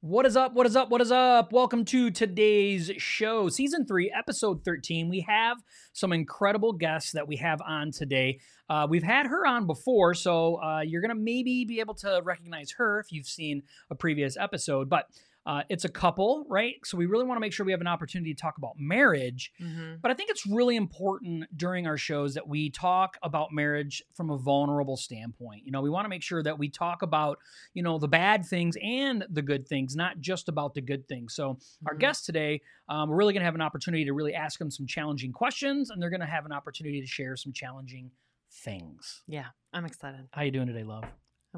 What is up? What is up? What is up? Welcome to today's show, season three, episode 13. We have some incredible guests that we have on today. Uh, we've had her on before, so uh, you're going to maybe be able to recognize her if you've seen a previous episode. But uh, it's a couple, right? So we really want to make sure we have an opportunity to talk about marriage. Mm-hmm. But I think it's really important during our shows that we talk about marriage from a vulnerable standpoint. You know, we want to make sure that we talk about, you know, the bad things and the good things, not just about the good things. So our Mhm. guest today, um, we're really going to have an opportunity to really ask them some challenging questions, and they're going to have an opportunity to share some challenging things. Yeah, I'm excited. How you doing today, love?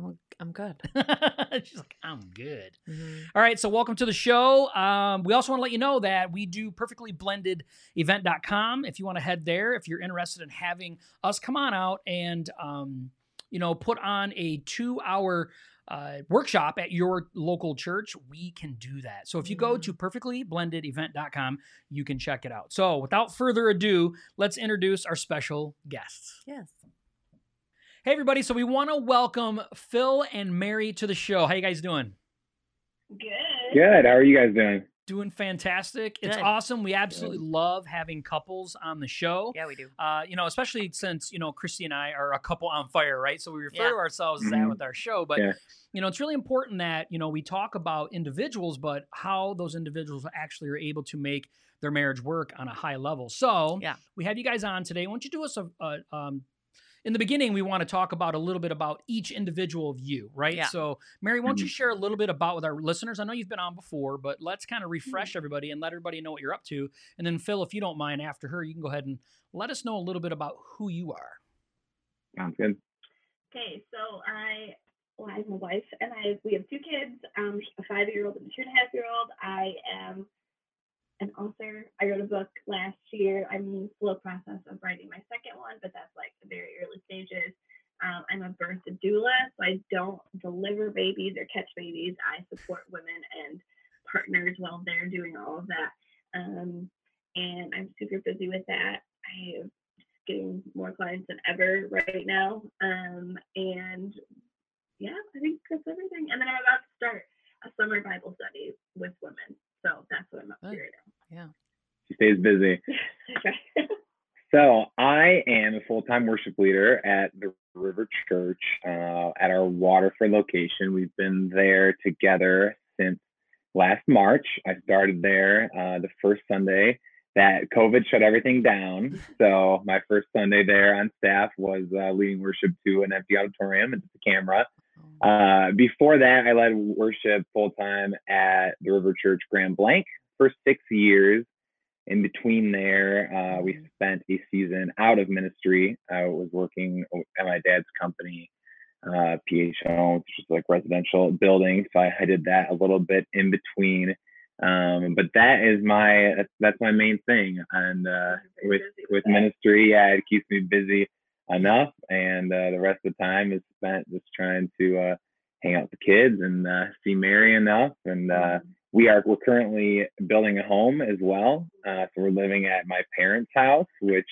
I'm I'm good. She's like, I'm good. Mhm. All right, so welcome to the show. Um, we also want to let you know that we do perfectly blended event.com. If you want to head there, if you're interested in having us come on out and, um, you know, put on a two hour uh, workshop at your local church, we can do that. So if you go Mhm. to perfectlyblendedevent.com, you can check it out. So without further ado, let's introduce our special guests. Yes. Hey, everybody. So we want to welcome Phil and Mary to the show. How you guys doing? Good. Good. How are you guys doing? Doing fantastic. It's awesome. We absolutely love having couples on the show. Yeah, we do. Uh, you know, especially since, you know, Christy and I are a couple on fire, right? So we refer Yeah. to ourselves as that Mhm. with our show. But, Yeah. you know, it's really important that, you know, we talk about individuals, but how those individuals actually are able to make their marriage work on a high level. So Yeah. we have you guys on today. Why don't you do us a, a um, in the beginning, we want to talk about a little bit about each individual of you, right? Yeah. So, Mary, why don't you Mhm. share a little bit about with our listeners? I know you've been on before, but let's kind Mm-hmm. of refresh everybody and let everybody know what you're up to. And then, Phil, if you don't mind, after her, you can go ahead and let us know a little bit about who you are. Sounds good. Okay, so I, well, I'm a wife, and I we have two kids, um, a five-year-old and a two-and-a-half-year-old. I am an author. I wrote a book last year. I'm in the slow process of writing my second one, but that's like the very early stages. Um, I'm a birth doula, so I don't deliver babies or catch babies. I support women and partners while they're doing all of that. Um, and I'm super busy with that. I am getting more clients than ever right now. Um, and yeah, I think that's everything. And then I'm about to start a summer Bible study with women. So that's what I'm up to Good. right She stays busy. So I am a full-time worship leader at the River Church uh, at our Waterford location. We've been there together since last March. I started there uh, the first Sunday that COVID shut everything down. So my first Sunday there on staff was uh, leading worship to an empty auditorium and just a camera. Uh, before that, I led worship full time at the River Church Grand Blanc for six years. In between there, uh, we Mhm. spent a season out of ministry. I was working at my dad's company, uh, PH Homes, which is like residential building. So I, I did that a little bit in between. Um, but that is my that's, that's my main thing. And uh, with with ministry, yeah, it keeps me busy enough, and uh, the rest of the time is spent just trying to uh, hang out with the kids and uh, see Mary enough. And uh, Mhm. we are we're currently building a home as well, uh, so we're living at my parents' house, which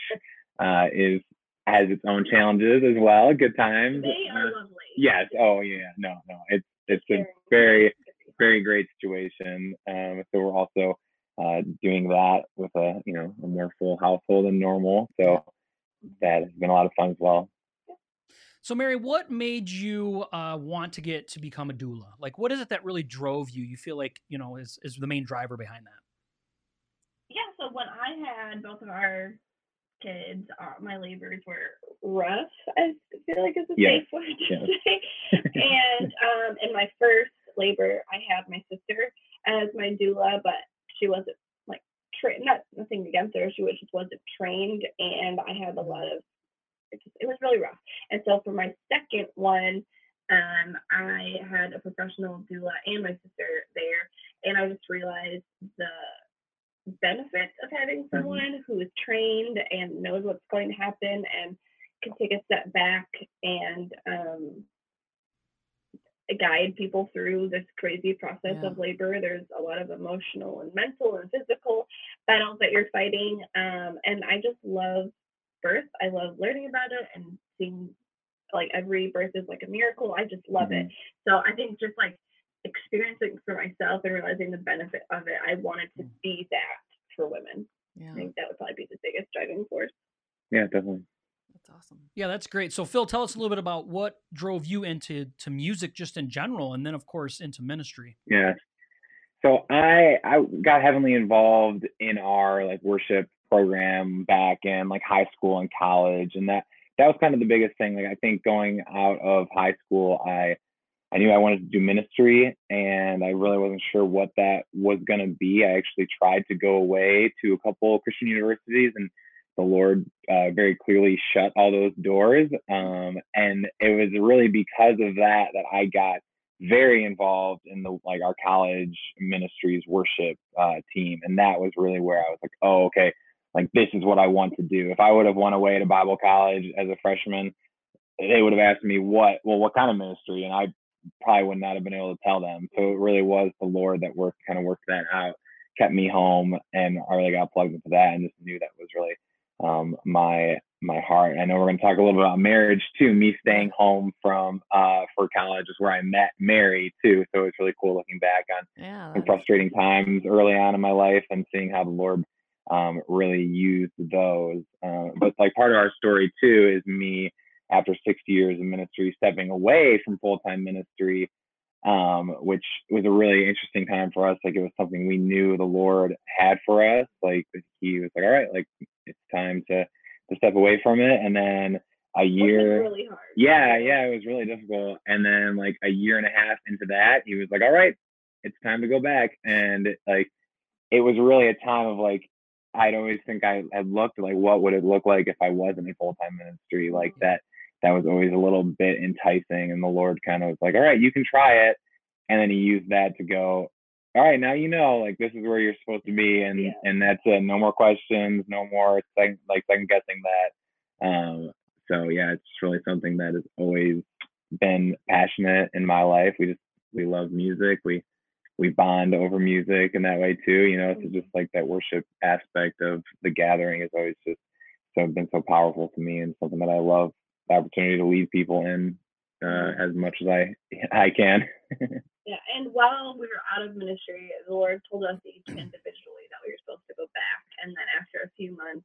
uh, is has its own challenges as well. Good times. They are lovely. yes. Oh yeah. No. No. It's it's a very could be hard. very great situation. Um, so we're also uh, doing that with a you know a more full household than normal. So that has been a lot of fun as well. So, Mary, what made you uh, want to get to become a doula? Like, what is it that really drove you? You feel like, you know, is, is the main driver behind that? yeah, so when I had both of our kids, uh, my labors were rough. I feel like it's a Yes, safe word to yes. say. and um, in my first labor, I had my sister as my doula, but she wasn't like trained. Not nothing against her, she was just wasn't trained, and I had a lot of. It, just, it was really rough. And so for my second one, um, I had a professional doula and my sister there, and I just realized the benefit of having someone who is trained and knows what's going to happen and can take a step back and um, guide people through this crazy process Yeah. of labor. There's a lot of emotional and mental and physical battles that you're fighting. Um, and I just love birth. I love learning about it and seeing like every birth is like a miracle. I just love it. So I think just like experiencing for myself and realizing the benefit of it, I wanted to Mm. be that for women. Yeah, I think that would probably be the biggest driving force. Yeah, definitely. That's awesome. Yeah, that's great. So, Phil, tell us a little bit about what drove you into to music just in general, and then, of course, into ministry. Yeah. So I I got heavily involved in our like worship program back in like high school and college, and that that was kind of the biggest thing. Like I think going out of high school, I I knew I wanted to do ministry, and I really wasn't sure what that was going to be. I actually tried to go away to a couple Christian universities, and the Lord uh, very clearly shut all those doors. Um, and it was really because of that that I got very involved in the like our college ministries worship uh, team, and that was really where I was like, oh, okay, like this is what I want to do. If I would have went away to Bible college as a freshman, they would have asked me what, well, what kind of ministry, and I probably would not have been able to tell them. So it really was the Lord that worked kind of worked that out, kept me home, and I really got plugged into that, and just knew that was really um, my my heart. I know we're going to talk a little bit about marriage too. Me staying home from uh, for college is where I met Mary too. So it's really cool looking back on Yeah, some frustrating times early on in my life and seeing how the Lord um, really used those. Uh, but like part of our story too is me after six years of ministry stepping away from full time ministry, um, which was a really interesting time for us. Like it was something we knew the Lord had for us. Like He was like, all right, like it's time to to step away from it, and then a year. really hard. Yeah, yeah, it was really difficult. And then like a year and a half into that, he was like, "All right, it's time to go back." And like it was really a time of like I'd always think I had looked like what would it look like if I wasn't in full time ministry like Mhm. that. That was always a little bit enticing, and the Lord kind of was like, "All right, you can try it." And then he used that to go, "All right, now you know, like this is where you're supposed to be," and Yeah. and that's it. No more questions, no more second, like second guessing that. Um, so yeah, it's really something that has always been passionate in my life. We just we love music. We we bond over music in that way too. You know, so just like that worship aspect of the gathering is always just so been so powerful to me and something that I love the opportunity to lead people in uh, as much as I I can. Yeah, and while we were out of ministry, the Lord told us each individually that we were supposed to go back. And then after a few months,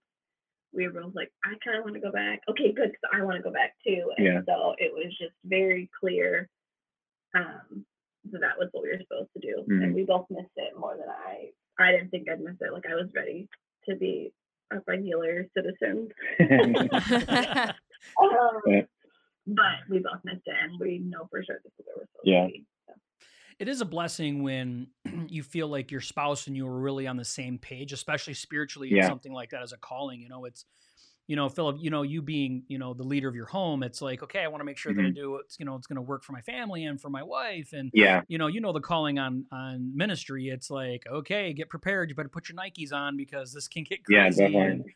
we were both like, I kind of want to go back. Okay, good, because I want to go back too. And Yeah. so it was just very clear um, that that was what we were supposed to do. Mhm. And we both missed it more than I. I didn't think I'd miss it. Like I was ready to be a regular citizen. Um, Yeah. But we both missed it, and we know for sure this is where we're supposed Yeah. to be. So. It is a blessing when you feel like your spouse and you are really on the same page, especially spiritually in Yeah. something like that as a calling. You know, it's, you know, Philip, you know, you being, you know, the leader of your home, it's like, okay, I want to make sure that I Mhm. do what's, you know, it's going to work for my family and for my wife. And, yeah, you know, you know, the calling on, on ministry, it's like, okay, get prepared. You better put your Nikes on because this can get yeah, crazy and, definitely.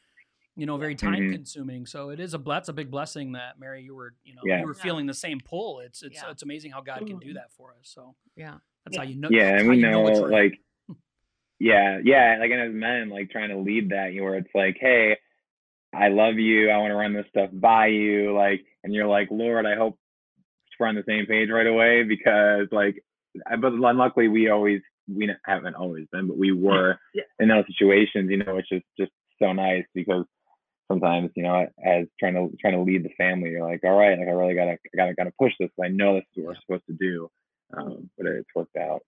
you know, very time Mhm. consuming. So it is a, that's a big blessing that Mary, you were, you know, Yeah. you were Yeah. feeling the same pull. It's, it's, Yeah. it's amazing how God can do Mhm. that for us. So yeah. that's how you know. yeah and we you know, it's right. like yeah yeah like and as men like trying to lead that you know where it's like hey i love you i want to run this stuff by you like and you're like lord i hope we're on the same page right away because like I- but luckily we always we haven't always been but we were Yeah. in those situations you know which is just so nice because sometimes you know as trying to trying to lead the family you're like all right like i really gotta I gotta gotta push this i know this is what we're supposed to do um, but it's worked out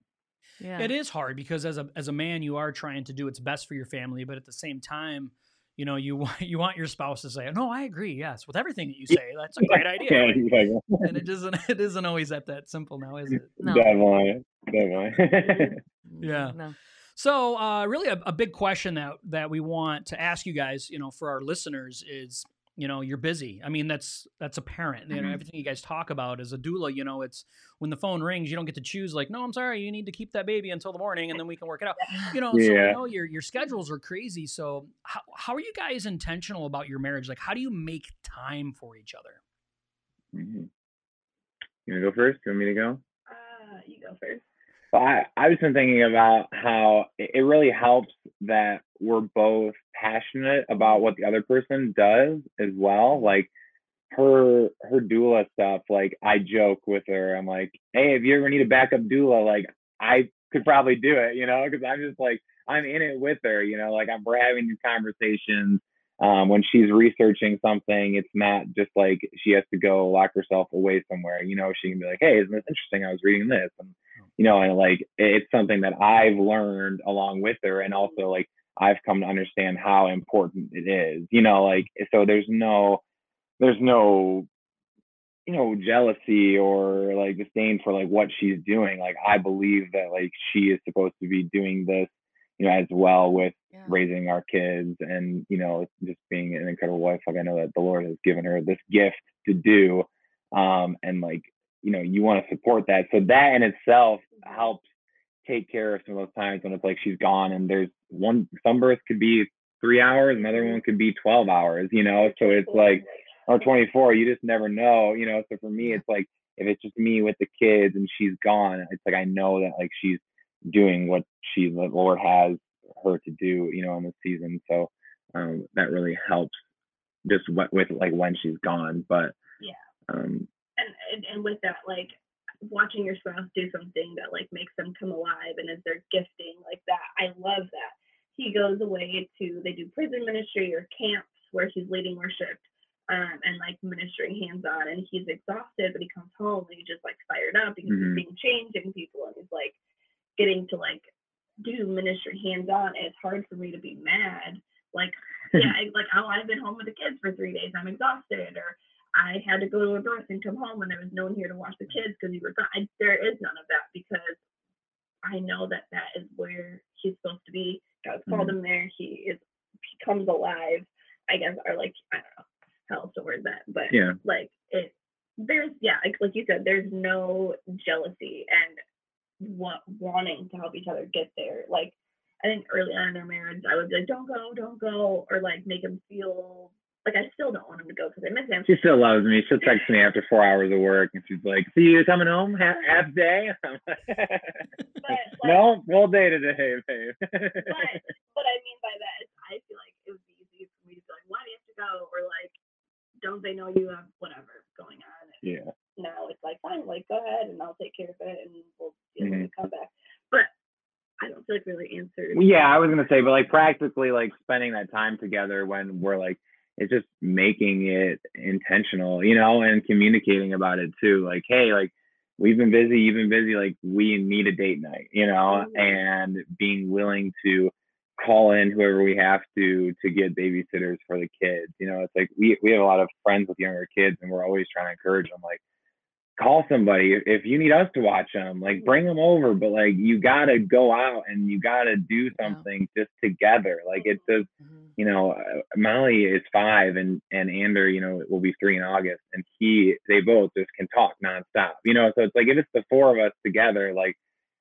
Yeah. It is hard because as a as a man, you are trying to do what's best for your family, but at the same time, you know, you want you want your spouse to say, "No, I agree. Yes, with everything that you say, that's a great idea." yeah, right? exactly. And it isn't it isn't always that that simple now, is it? No. Definitely, definitely. Yeah. No. So, uh, really, a, a big question that that we want to ask you guys, you know, for our listeners is, you know, you're busy. I mean, that's that's apparent. You know, everything you guys talk about as a doula, you know, it's when the phone rings, you don't get to choose. Like, no, I'm sorry, you need to keep that baby until the morning, and then we can work it out. You know, so Yeah. I know your your schedules are crazy. So, how how are you guys intentional about your marriage? Like, how do you make time for each other? Mhm. You wanna go first? You want me to go? Uh, you go first. Well, I, I've just been thinking about how it it really helps that we're both passionate about what the other person does as well. Like, her her doula stuff, like I joke with her. I'm like, hey, if you ever need a backup doula, like I could probably do it, you know, because I'm just like I'm in it with her, you know, like I'm we're having these conversations. Um, when she's researching something, it's not just like she has to go lock herself away somewhere. You know, she can be like, "Hey, isn't this interesting? I was reading this," and you know, and like it's something that I've learned along with her, and also like I've come to understand how important it is. You know, like so there's no there's no you know jealousy or like disdain for like what she's doing like i believe that like she is supposed to be doing this you know as well with Yeah. raising our kids and you know just being an incredible wife like i know that the lord has given her this gift to do um and like you know you want to support that. So that in itself helps take care of some of those times when it's like she's gone and there's one some births could be three hours another one could be 12 hours you know? So it's like or 24 you just never know you know? So for me it's like if it's just me with the kids and she's gone it's like i know that like she's doing what she the lord has her to do you know in the season. So um that really helps just with, with like when she's gone but Yeah. um and, and and with that like watching your spouse do something that like makes them come alive and is their gifting like that i love that he goes away to they do prison ministry or camps where he's leading worship um, and like ministering hands on and he's exhausted but he comes home and he's just like fired up because Mhm. he's being changing people and he's like getting to like do ministry hands on it's hard for me to be mad like yeah I, like oh i've been home with the kids for three days i'm exhausted or I had to go to a birth and come home and there was no one here to watch the kids because you were gone. I, there is none of that because I know that that is where he's supposed to be. God's called mm-hmm. him there. He is he comes alive. I guess or like I don't know how else to word that, but yeah like it there's yeah like, like you said there's no jealousy and what wanting to help each other get there like i think early on in their marriage i would be like don't go don't go or like make him feel like i still don't want him to go because i miss him. She still loves me. She'll text me after four hours of work and she's like see you coming home? Half, half day? I'm like, but like, no full day today babe. But what i mean by that is i feel like it would be easy for me to be like why do you have to go? Or like don't they know you have whatever going on? And yeah. now it's like fine like go ahead and i'll take care of it and we'll deal Mhm. with it come back. But i don't feel like really answered yeah, I was gonna say, but like practically, like spending that time together when we're like, it's just making it intentional, you know, and communicating about it too. Like, hey, like we've been busy, you've been busy, like we need a date night, you know, Mhm. and being willing to call in whoever we have to to get babysitters for the kids. You know, it's like we we have a lot of friends with younger kids, and we're always trying to encourage them, like call somebody if- if you need us to watch them like bring them over but like you gotta go out and you gotta do Yeah. something just together like it's just Mhm. you know uh, molly is five and and ander you know will be three in august and he they both just can talk nonstop you know so it's like if it's the four of us together like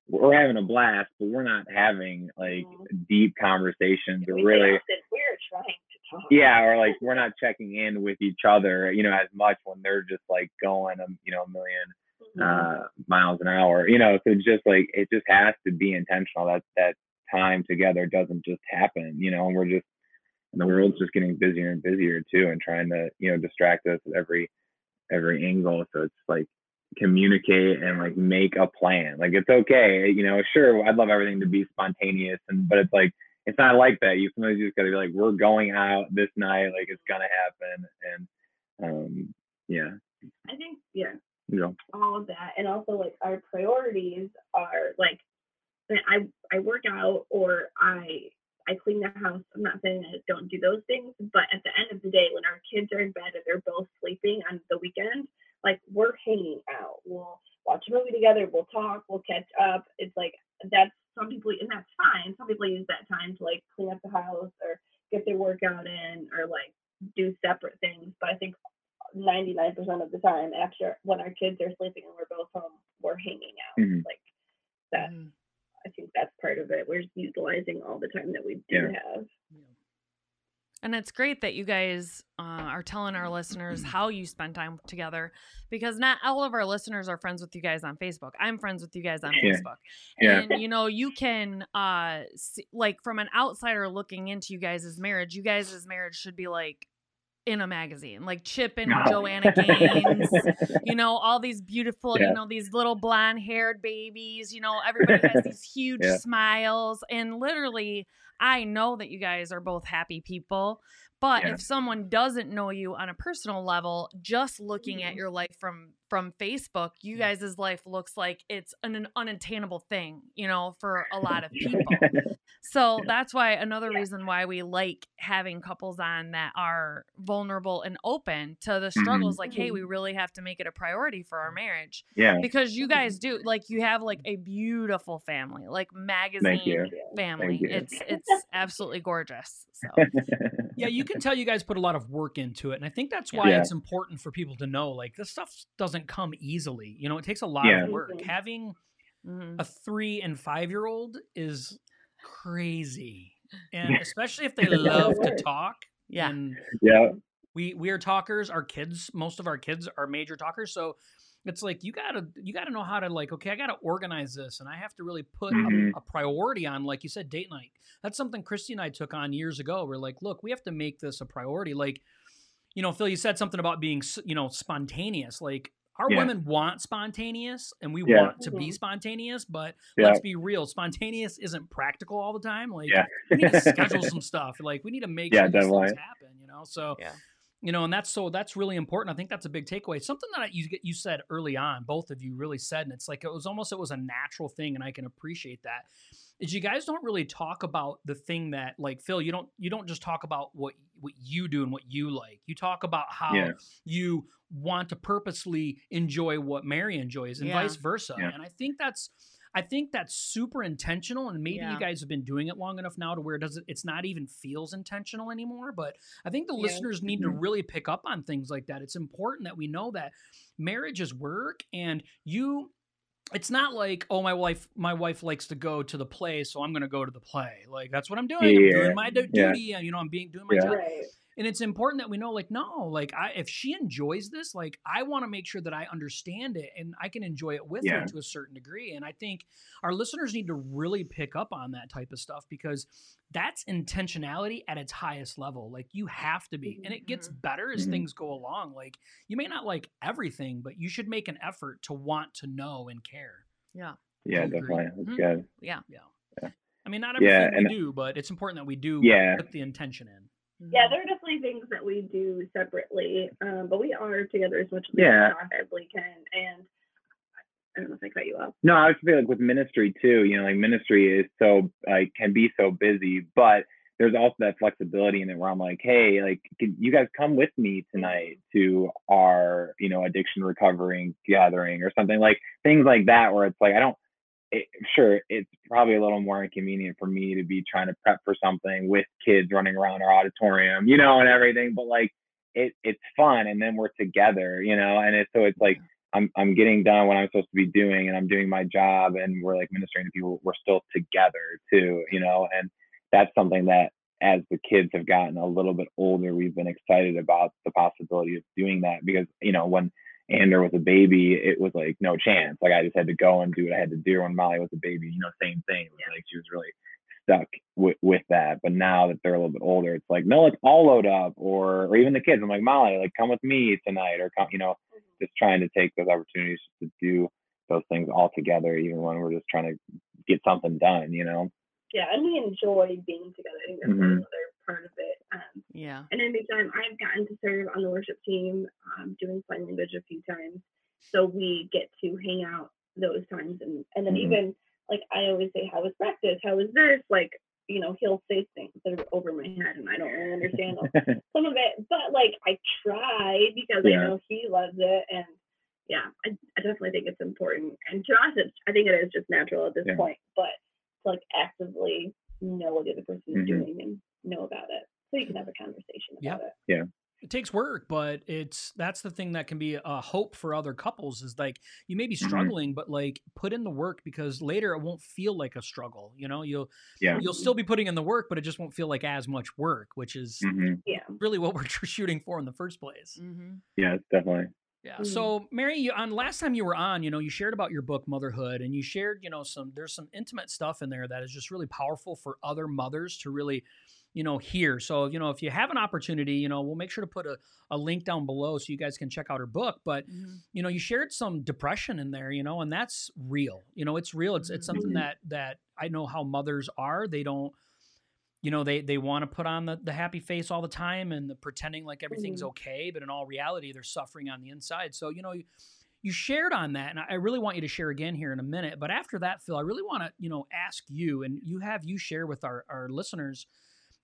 we're having a blast but we're not having like deep conversations or really we're trying yeah or like we're not checking in with each other you know as much when they're just like going um, you know a million Mhm. uh miles an hour you know so it's just like it just has to be intentional that that time together doesn't just happen you know and we're just and the world's just getting busier and busier too and trying to you know distract us at every every angle so it's like communicate and like make a plan like it's okay you know sure i'd love everything to be spontaneous and but it's like it's not like that you sometimes you just gotta be like we're going out this night like it's gonna happen and um yeah i think yeah Yeah. all of that and also like our priorities are like I I work out or I I clean the house. I'm not saying I don't do those things, but at the end of the day, when our kids are in bed and they're both sleeping on the weekend, like we're hanging out. We'll watch a movie together. We'll talk. We'll catch up. It's like that's some people, and that's fine. Some people use that time to like clean up the house or get their workout in or like do separate things. But I think 99% of the time, after when our kids are sleeping and we're both home, we're hanging out. Mhm. Like that. Mhm. I think that's part of it. We're just utilizing all the time that we do Yeah. have. And it's great that you guys uh, are telling our listeners how you spend time together because not all of our listeners are friends with you guys on Facebook. I'm friends with you guys on Yeah. Facebook. Yeah. And you know, you can uh see, like from an outsider looking into you guys' marriage, you guys' marriage should be like in a magazine, like Chip and No. Joanna Gaines, you know, all these beautiful, Yeah. you know, these little blonde haired babies, you know, everybody has these huge Yeah. smiles. And literally, I know that you guys are both happy people. But Yeah. if someone doesn't know you on a personal level, just looking at Mhm. your life from from Facebook, you guys' life looks like it's an, an unattainable thing, you know, for a lot of people. So that's why another reason why we like having couples on that are vulnerable and open to the struggles. Like, hey, we really have to make it a priority for our marriage yeah. because you Mhm. guys do. Like, you have like a beautiful family, like magazine family. It's it's absolutely gorgeous. So yeah, you can tell you guys put a lot of work into it, and I think that's why Yeah. it's important for people to know. Like this stuff doesn't come easily. You know, it takes a lot Yeah. of work. Having mhm. a three and five year old is crazy, and especially if they It's a lot love to talk. yeah, and yeah. we we are talkers. Our kids, most of our kids are major talkers, so. It's like you gotta you gotta know how to like okay I gotta organize this and I have to really put Mhm. a, a priority on like you said date night. That's something Christy and I took on years ago. We're like, look, we have to make this a priority. Like, you know, Phil, you said something about being you know spontaneous. Like our Yeah. women want spontaneous and we Yeah. want to be spontaneous, but Yeah. let's be real, spontaneous isn't practical all the time. Like Yeah. we need to schedule some stuff. Like we need to make Yeah, sure these things happen. You know, so Yeah. You know, and that's so that's really important. I think that's a big takeaway. Something that you you said early on, both of you really said, and it's like it was almost it was a natural thing, and I can appreciate that. Is you guys don't really talk about the thing that like Phil, you don't you don't just talk about what what you do and what you like. You talk about how Yeah. you want to purposely enjoy what Mary enjoys and Yeah. vice versa. Yeah. And I think that's I think that's super intentional and maybe Yeah. you guys have been doing it long enough now to where it doesn't it's not even feels intentional anymore, but I think the Yeah. listeners need to Mhm. really pick up on things like that. It's important that we know that marriage is work and you it's not like oh my wife my wife likes to go to the play so i'm going to go to the play like that's what i'm doing i'm doing my du- Yeah. duty and you know i'm being doing my Yeah. job Right. And it's important that we know like no like i if she enjoys this like i want to make sure that i understand it and i can enjoy it with Yeah. her to a certain degree and i think our listeners need to really pick up on that type of stuff because that's intentionality at its highest level like you have to be and it gets better as Mhm. things go along like you may not like everything but you should make an effort to want to know and care yeah, Yeah, definitely. That's Mhm. yeah. yeah Yeah. i mean not Yeah, everything and- we do but it's important that we do Yeah. put the intention in Yeah, Mhm. there are definitely things that we do separately, um, but we are together as much as Yeah. we possibly can. And I don't know if I cut you off. No, I was feel like with ministry too, you know, like ministry is so like can be so busy, but there's also that flexibility in it where I'm like, hey, like can you guys come with me tonight to our, you know, addiction recovering gathering or something like things like that where it's like I don't it, sure it's probably a little more inconvenient for me to be trying to prep for something with kids running around our auditorium, you know, and everything, but like it it's fun and then we're together, you know, and it's so it's like I'm I'm getting done what I'm supposed to be doing and I'm doing my job and we're like ministering to people. We're still together too, you know, and that's something that as the kids have gotten a little bit older, we've been excited about the possibility of doing that because, you know, when Ander was a baby, it was like no chance. Like I just had to go and do what I had to do. When Molly was a baby, you know, same thing. Like she was really stuck with, with that. But now that they're a little bit older, it's like, no, let's all load up or or even the kids. I'm like, Molly, like come with me tonight or come, you know, just trying to take those opportunities to do those things all together, even when we're just trying to get something done, you know? Yeah, and we enjoy being together. I think that's Mhm. another part of it. And in the meantime, I've gotten to serve on the worship team, um, doing sign language a few times, so we get to hang out those times, and and then Mhm. even like I always say, how was practice? How was this? Like you know, he'll say things that are over my head, and I don't really understand some of it, but like I try because Yeah. I know he loves it, and yeah, I, I definitely think it's important. And to us, it's I think it is just natural at this Yeah. point, but to like actively know what the other person is Mhm. doing and know about it, so you can have a conversation Yeah. about it. Yeah. It takes work but it's that's the thing that can be a hope for other couples is like you may be Mhm. struggling but like put in the work because later it won't feel like a struggle you know you'll Yeah. you'll still be putting in the work but it just won't feel like as much work which is hmm Yeah. really what we're shooting for in the first place Mm-hmm. Yeah, definitely. yeah Mhm. so mary you on last time you were on you know you shared about your book motherhood and you shared you know some there's some intimate stuff in there that is just really powerful for other mothers to really you know, here. So, you know, if you have an opportunity, you know, we'll make sure to put a, a link down below so you guys can check out her book. But, Mhm. you know, you shared some depression in there, you know, and that's real. You know, it's real. It's it's something Mhm. that that I know how mothers are. They don't you know, they they want to put on the, the happy face all the time and the pretending like everything's Mhm. okay, but in all reality, they're suffering on the inside. So, you know, you, you shared on that, and I really want you to share again here in a minute. But after that, Phil, I really want to, you know, ask you, and you have you share with our our listeners,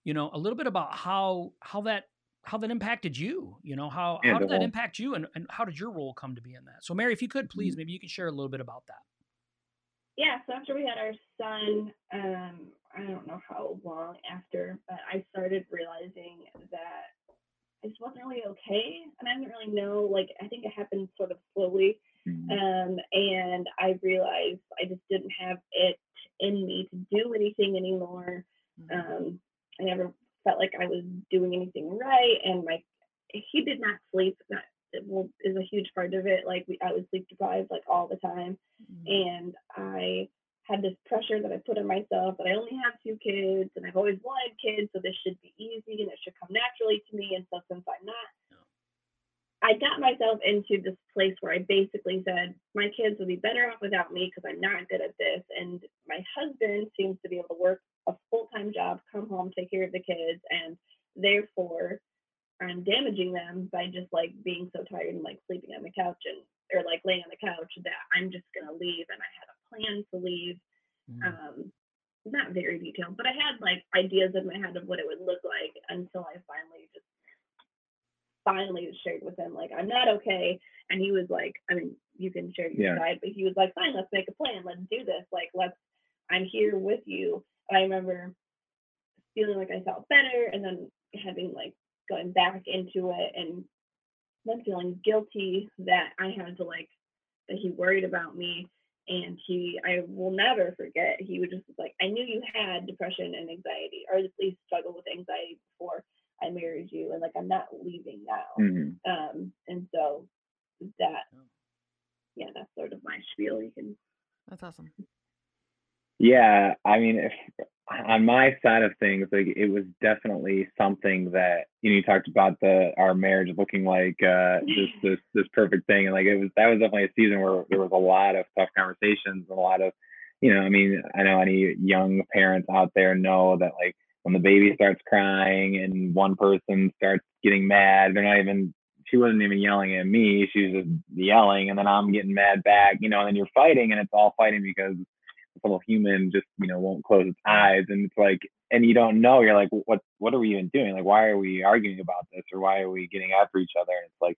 you know, a little bit about how how that how that impacted you. You know, how Yeah, how did that definitely. impact you, and, and how did your role come to be in that? So, Mary, if you could Mm-hmm. please, maybe you can share a little bit about that. yeah, so after we had our son, um, I don't know how long after, but I started realizing that I just wasn't really okay. And I didn't really know, like, I think it happened sort of slowly. Mhm. Um, and I realized I just didn't have it in me to do anything anymore. Mhm. Um, I never felt like I was doing anything right. And my, he did not sleep. That well, is a huge part of it. Like, we, I was sleep deprived, like, all the time Mhm. and I had this pressure that I put on myself that I only have two kids and I've always wanted kids, so this should be easy and it should come naturally to me. And so since I'm not, I got myself into this place where I basically said, my kids would be better off without me because I'm not good at this. And my husband seems to be able to work a full time job, come home, take care of the kids, and therefore I'm damaging them by just like being so tired and like sleeping on the couch and or like laying on the couch that I'm just gonna leave and I had a plan to leave. Mm. Um not very detailed, but I had like ideas in my head of what it would look like until I finally just finally shared with him like I'm not okay. And he was like, I mean, you can share your Yeah. side, but he was like, Fine, let's make a plan, let's do this. Like let's I'm here with you. I remember feeling like I felt better and then having like going back into it and then feeling guilty that I had to like that he worried about me and he I will never forget he would just was like I knew you had depression and anxiety or at least struggled with anxiety before I married you and like I'm not leaving now Mhm. um and so that Oh. yeah that's sort of my spiel you can That's awesome. Yeah, I mean, if on my side of things, like it was definitely something that you know you talked about the our marriage looking like uh, this this this perfect thing, and like it was that was definitely a season where there was a lot of tough conversations and a lot of, you know, I mean, I know any young parents out there know that like when the baby starts crying and one person starts getting mad, they're not even she wasn't even yelling at me, she was just yelling, and then I'm getting mad back, you know, and then you're fighting, and it's all fighting because little human just you know won't close its eyes and it's like and you don't know you're like what what are we even doing like why are we arguing about this or why are we getting after each other and it's like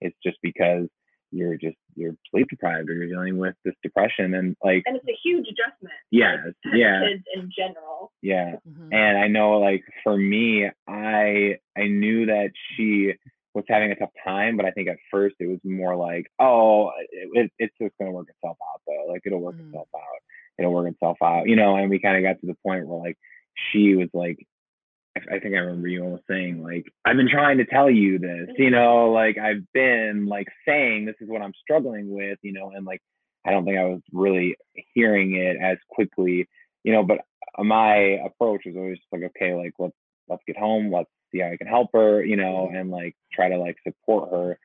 it's just because you're just you're sleep deprived or you're dealing with this depression and like and it's a huge adjustment yeah like, yeah kids in general yeah Mhm. and I know like for me, I I knew that she was having a tough time, but I think at first it was more like, oh, it, it, it's just gonna work itself out though. Like it'll work Mhm. itself out. It'll work itself out, you know. And we kind of got to the point where like she was like, I, think I remember you almost saying like, I've been trying to tell you this, you know, like I've been like saying this is what I'm struggling with, you know, and like I don't think I was really hearing it as quickly, you know, but uh, my approach was always just like, okay, like let's let's get home, let's see how I can help her, you know, and like try to like support her.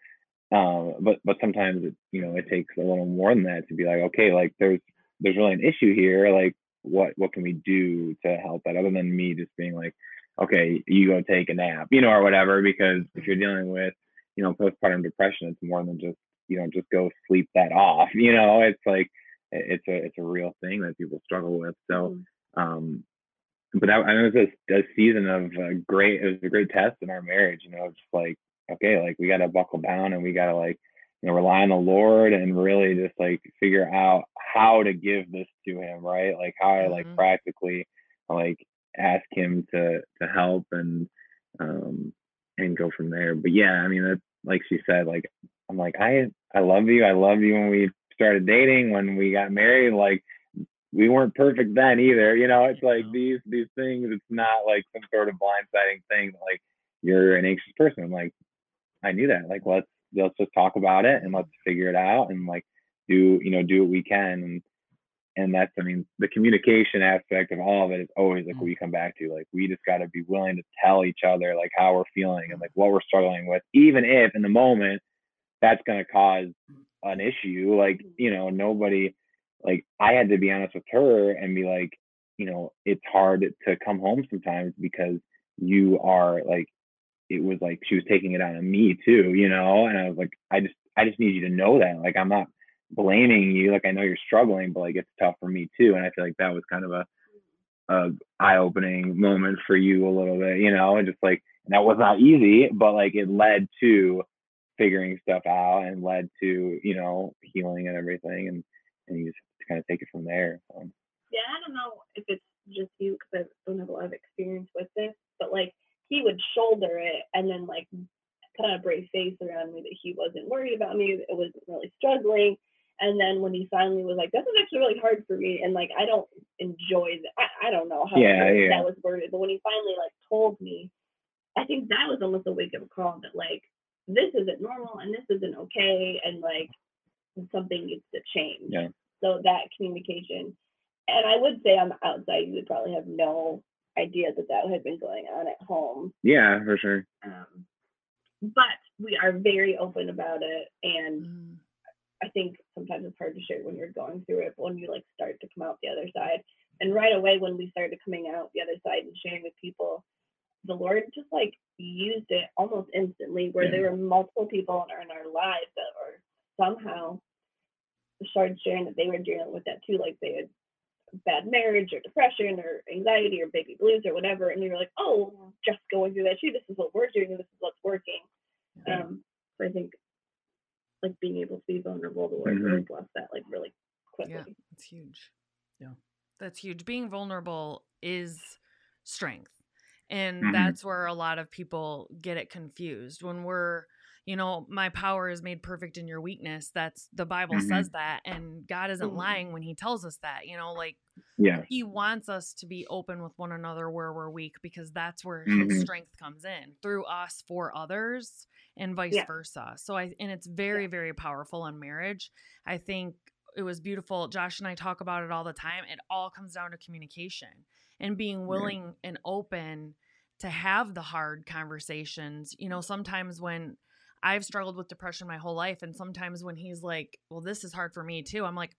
Um, but but sometimes it, you know it takes a little more than that to be like, okay, like there's there's really an issue here. Like what what can we do to help that other than me just being like, okay, you go take a nap, you know, or whatever. Because if you're dealing with you know postpartum depression, it's more than just you know just go sleep that off. You know, it's like it's a it's a real thing that people struggle with. So Mhm. um but I, I know it was a, a season of uh, great it was a great test in our marriage you know just like okay like we got to buckle down and we got to like you know rely on the lord and really just like figure out how to give this to him right like how to like Mhm. practically like ask him to to help and um and go from there but yeah i mean that like she said like i'm like i i love you i love you when we started dating when we got married like we weren't perfect then either. You know, it's like these these things. It's not like some sort of blindsiding thing. Like you're an anxious person. I'm like, I knew that. Like let's let's just talk about it and let's figure it out and like do you know do what we can. And and that's I mean the communication aspect of all of it is always like Mm. what we come back to. Like we just got to be willing to tell each other like how we're feeling and like what we're struggling with, even if in the moment that's going to cause an issue. Like you know nobody like I had to be honest with her and be like you know it's hard to come home sometimes because you are like it was like she was taking it out on me too, you know, and I was like I just I just need you to know that like I'm not blaming you. Like I know you're struggling, but like it's tough for me too. And I feel like that was kind of a, a eye opening moment for you a little bit, you know, and just like and that was not easy, but like it led to figuring stuff out and led to, you know, healing and everything and and you just kind of take it from there. So. Yeah, I don't know if it's just you because I don't have a lot of experience with this, but like he would shoulder it and then like put on a brave face around me that he wasn't worried about me, it wasn't really struggling. And then when he finally was like, "This is actually really hard for me," and like I don't enjoy that. I, I don't know how Yeah, that was worded, but when he finally like told me, I think that was almost a wake up call that like this isn't normal and this isn't okay, and like something needs to change. Yeah. So that communication, and I would say on the outside, you would probably have no idea that that had been going on at home. Yeah, for sure. Um, but we are very open about it, and Mm. I think sometimes it's hard to share when you're going through it, but when you like start to come out the other side, and right away when we started coming out the other side and sharing with people, the Lord just like used it almost instantly, where there were multiple people in our, in our lives that were somehow started sharing that they were dealing with that too, like they had bad marriage or depression or anxiety or baby blues or whatever, and you're like, oh, just going through that too. This is what we're doing, and this is what's working. Yeah. Um, so I think like being able to be vulnerable, the Lord really blessed that like really quickly. Yeah, it's huge. Yeah. That's huge. Being vulnerable is strength. And Mhm. that's where a lot of people get it confused. When we're, you know, my power is made perfect in your weakness. That's the Bible Mhm. says that. And God isn't Mhm. lying when he tells us that. You know, like Yeah. he wants us to be open with one another where we're weak because that's where Mhm. his strength comes in through us for others and vice Yeah. versa. So I and it's very very powerful in marriage. I think it was beautiful. Josh and I talk about it all the time. It all comes down to communication and being willing and open to have the hard conversations. You know, sometimes when I've struggled with depression my whole life and sometimes when he's like, "Well, this is hard for me too." I'm like,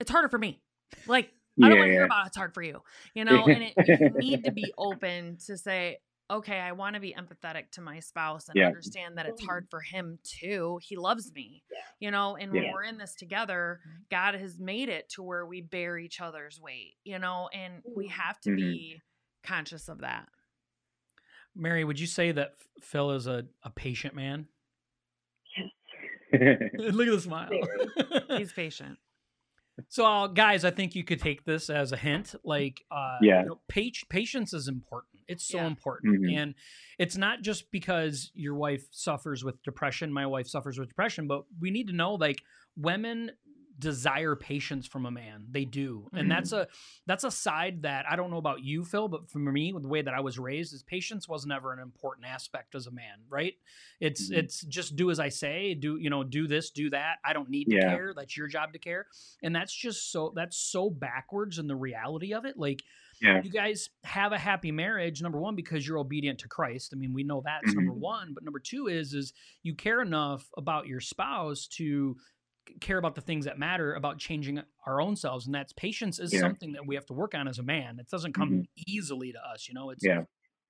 "It's harder for me." Like I don't Yeah, want to hear yeah. about it's hard for you, you know. And it, you need to be open to say, okay, I want to be empathetic to my spouse and Yeah. understand that it's Mhm. hard for him too. He loves me, Yeah. you know. And when we're in this together, God has made it to where we bear each other's weight, you know, and we Mhm. have to Mhm. be conscious of that. Mary, would you say that Phil is a, a patient man? Look at the smile. He's patient. so, uh, guys, I think you could take this as a hint. Like, uh, Yeah. you know, pat- patience is important. It's so Yeah. important, Mhm. and it's not just because your wife suffers with depression. My wife suffers with depression, but we need to know like women desire patience from a man. They do. And that's a that's a side that i don't know about you phil but for me with the way that i was raised is patience was never an important aspect as a man right? It's Mhm. it's just do as i say do you know do this do that. I don't need to Yeah. care. That's your job to care. And that's just so that's so backwards in the reality of it. Like Yeah. you guys have a happy marriage number one because you're obedient to christ. I mean we know that's number one. But number two is is you care enough about your spouse to care about the things that matter about changing our own selves and that's patience is Yeah. something that we have to work on as a man it doesn't come mm-hmm. easily to us you know it's Yeah.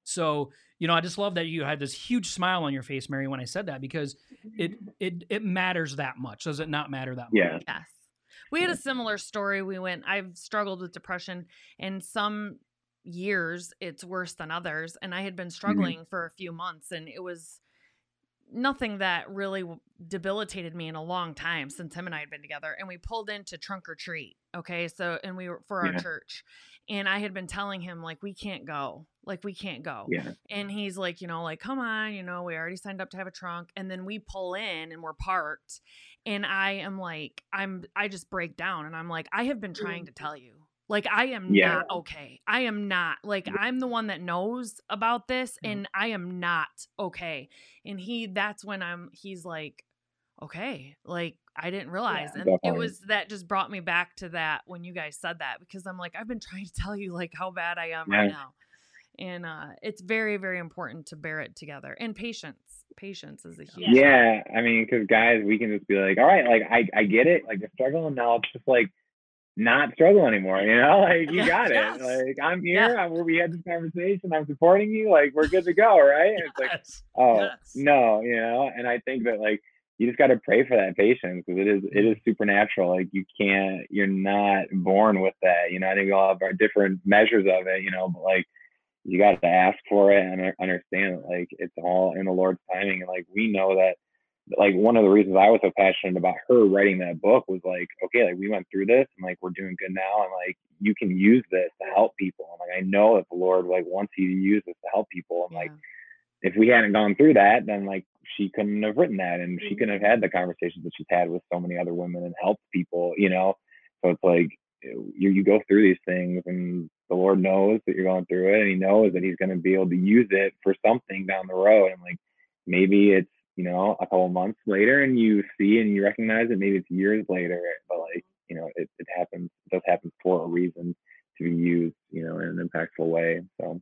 so you know i just love that you had this huge smile on your face mary when i said that because it it it matters that much does it not matter that much Yes. We had a similar story. We went, I've struggled with depression, and some years it's worse than others. And I had been mm-hmm. struggling for a few months, and it was nothing that really debilitated me in a long time since him and I had been together. And we pulled into trunk or treat. Okay. So, and we were for our Yeah. church. And I had been telling him, like, we can't go. Like, we can't go. Yeah. And he's like, you know, like, come on, you know, we already signed up to have a trunk. And then we pull in and we're parked. And I am like, I'm, I just break down and I'm like, I have been trying mm. to tell you. Like, I am Yeah. not okay. I am not. Like, I'm the one that knows about this Yeah. and I am not okay. And he, that's when I'm, he's like, okay, like, I didn't realize. Yeah. and it was that just brought me back to that when you guys said that because I'm like, I've been trying to tell you like how bad I am right now. And uh it's very, very important to bear it together. And patience. Patience is a huge Yeah, I mean, because guys, we can just be like, all right, like I, I get it, like you're struggling now. It's just like not struggle anymore, you know? Like you Yes, got it. Like I'm Yeah. here. I'm, where we had this conversation. I'm supporting you. Like we're good to go, right? And it's like, Yes. oh Yes. no, you know. And I think that like you just got to pray for that patience because it is it is supernatural. Like you can't, you're not born with that. You know, I think we all have our different measures of it. You know, but like you got to ask for it and understand that like it's all in the Lord's timing. And like we know that like one of the reasons I was so passionate about her writing that book was like, okay, like we went through this and like we're doing good now and like you can use this to help people. And like I know that the Lord like wants you to use this to help people. And like Yeah. if we hadn't gone through that, then like she couldn't have written that and she couldn't have Mm-hmm. had the conversations that she's had with so many other women and helped people, you know. So it's like you you go through these things and the Lord knows that you're going through it and he knows that he's gonna be able to use it for something down the road. And like maybe it's, you know, a couple months later and you see and you recognize it, maybe it's years later, but like, you know, it, it happens it does happen for a reason to be used, you know, in an impactful way. So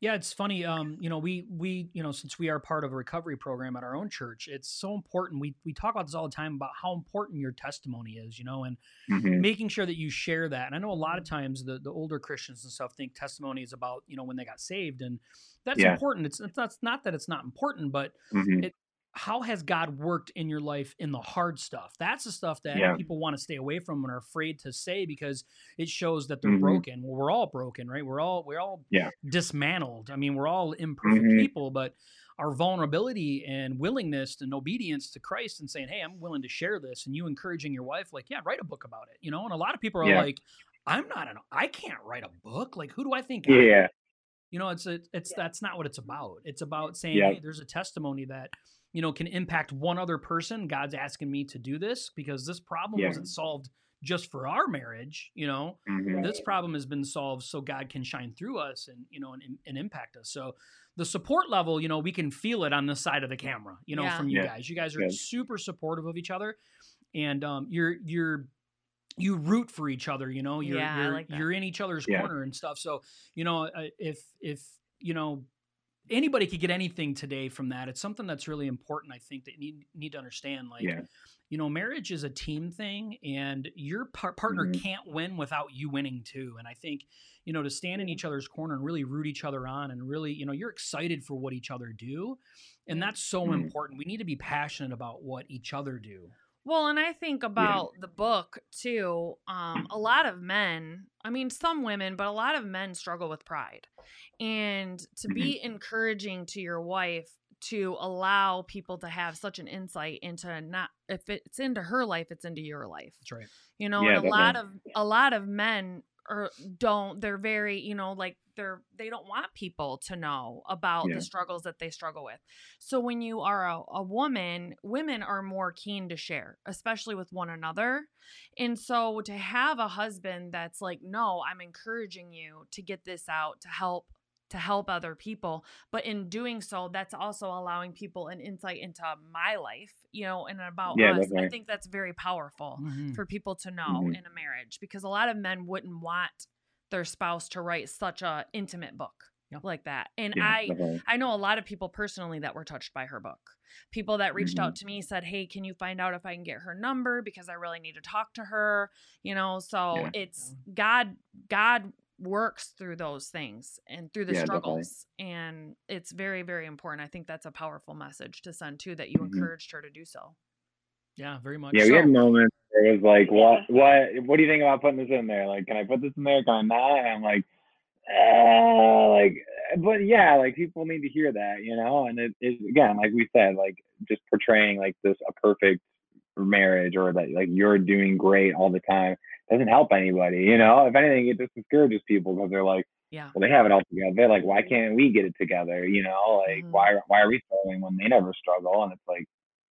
Yeah, it's funny. Um, you know, we we you know since we are part of a recovery program at our own church, it's so important. We we talk about this all the time about how important your testimony is. You know, and mhm. making sure that you share that. And I know a lot of times the the older Christians and stuff think testimony is about you know when they got saved, and that's Yeah. important. It's it's not, not that it's not important, but Mhm. it how has God worked in your life in the hard stuff? That's the stuff that Yeah. people want to stay away from and are afraid to say because it shows that they're Mhm. broken. Well, we're all broken, right? We're all we're all Yeah. dismantled. I mean, we're all imperfect Mhm. people, but our vulnerability and willingness and obedience to Christ and saying, "Hey, I'm willing to share this," and you encouraging your wife, like, "Yeah, write a book about it," you know. And a lot of people are Yeah. like, "I'm not an, I can't write a book. Like, who do I think?" I? Yeah. You know, it's a, it's Yeah. that's not what it's about. It's about saying, Yeah. hey, there's a testimony that you know can impact one other person. God's asking me to do this because this problem Yeah. wasn't solved just for our marriage. You know, Mhm. this problem has been solved so God can shine through us and you know and, and impact us. So the support level, you know, we can feel it on the side of the camera. You know, Yeah. from you Yeah. guys. You guys are Good. super supportive of each other, and um, you're you're you root for each other. You know, you're Yeah, you're like you're in each other's Yeah. corner and stuff. So you know, uh, if if you know anybody could get anything today from that, it's something that's really important. I think that you need need to understand. Like, Yeah. you know, marriage is a team thing, and your par- partner Mhm. can't win without you winning too. And I think, you know, to stand in each other's corner and really root each other on, and really, you know, you're excited for what each other do, and that's so Mhm. important. We need to be passionate about what each other do. Well, and I think about the book too. Um, a lot of men, I mean, some women, but a lot of men struggle with pride. And to be encouraging to your wife to allow people to have such an insight into not if it's into her life, it's into your life. That's right. You know, Yeah, and a lot of a lot of men are don't they're very, you know, like they're they don't want people to know about Yeah. the struggles that they struggle with. So when you are a, a woman, women are more keen to share, especially with one another. And so to have a husband that's like, "No, I'm encouraging you to get this out to help to help other people, but in doing so, that's also allowing people an insight into my life, you know, and about Yeah, us. I think that's very powerful Mhm. for people to know Mhm. in a marriage because a lot of men wouldn't want their spouse to write such a intimate book Yeah. like that. And Yeah, I definitely. I know a lot of people personally that were touched by her book. People that reached Mm-hmm. out to me said, "Hey, can you find out if I can get her number because I really need to talk to her?" You know, so Yeah. it's God God works through those things and through the Yeah, definitely. struggles and it's very very important. I think that's a powerful message to send too that you Mhm. encouraged her to do so. Yeah, very much. Yeah, we had moments where it was like, what, what, what do you think about putting this in there? Like, can I put this in there? Can I not? And I'm like, uh, like, but yeah, like people need to hear that, you know. And it, it again, like we said, like just portraying like this a perfect marriage or that like you're doing great all the time doesn't help anybody, you know. If anything, it just discourages people because they're like, Yeah. well, they have it all together. They're like, why can't we get it together? You know, like Mhm. why why are we struggling when they never struggle? And it's like,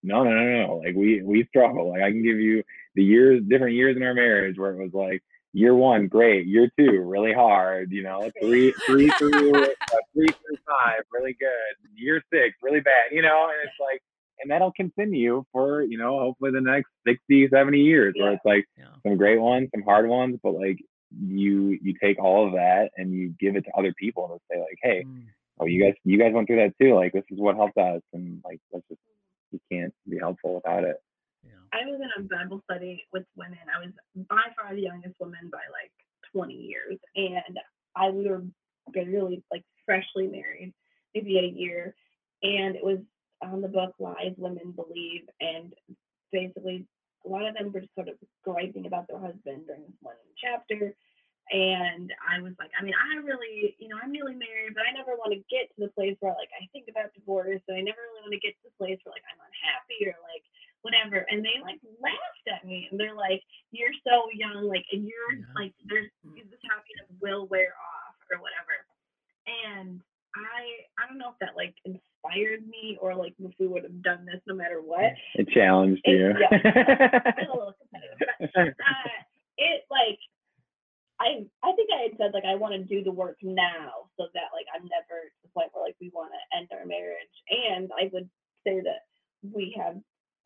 no, no, no, no. Like we we struggle. Like I can give you the years, different years in our marriage where it was like year one, great. Year two, really hard. You know, three three through uh, three through five, really good. Year six, really bad. You know, and it's like and that'll continue for you know hopefully the next 60 70 years where it's like Yeah. some great ones some hard ones but like you you take all of that and you give it to other people and say like hey Mm. oh you guys you guys went through that too like this is what helped us and like that's just you can't be helpful without it Yeah. I was in a Bible study with women. I was by far the youngest woman by like 20 years, and I we were barely like freshly married, maybe a year, and it was on the book Lies Women Believe, and basically a lot of them were just sort of griping about their husband during this one chapter. And I was like, I mean, I really, you know, I'm newly married, but I never want to get to the place where like I think about divorce, and I never really want to get to the place where like I'm unhappy or like whatever. And they like laughed at me, and they're like, "You're so young, like, and you're Yeah. like, there's this happiness will wear off or whatever." And I, I don't know if that like inspired me or like if we would have done this no matter what. it challenged It- you I'm a little competitive, but uh, it like I I think I had said like I want to do the work now so that like I'm never to the point where like we want to end our marriage. And I would say that we have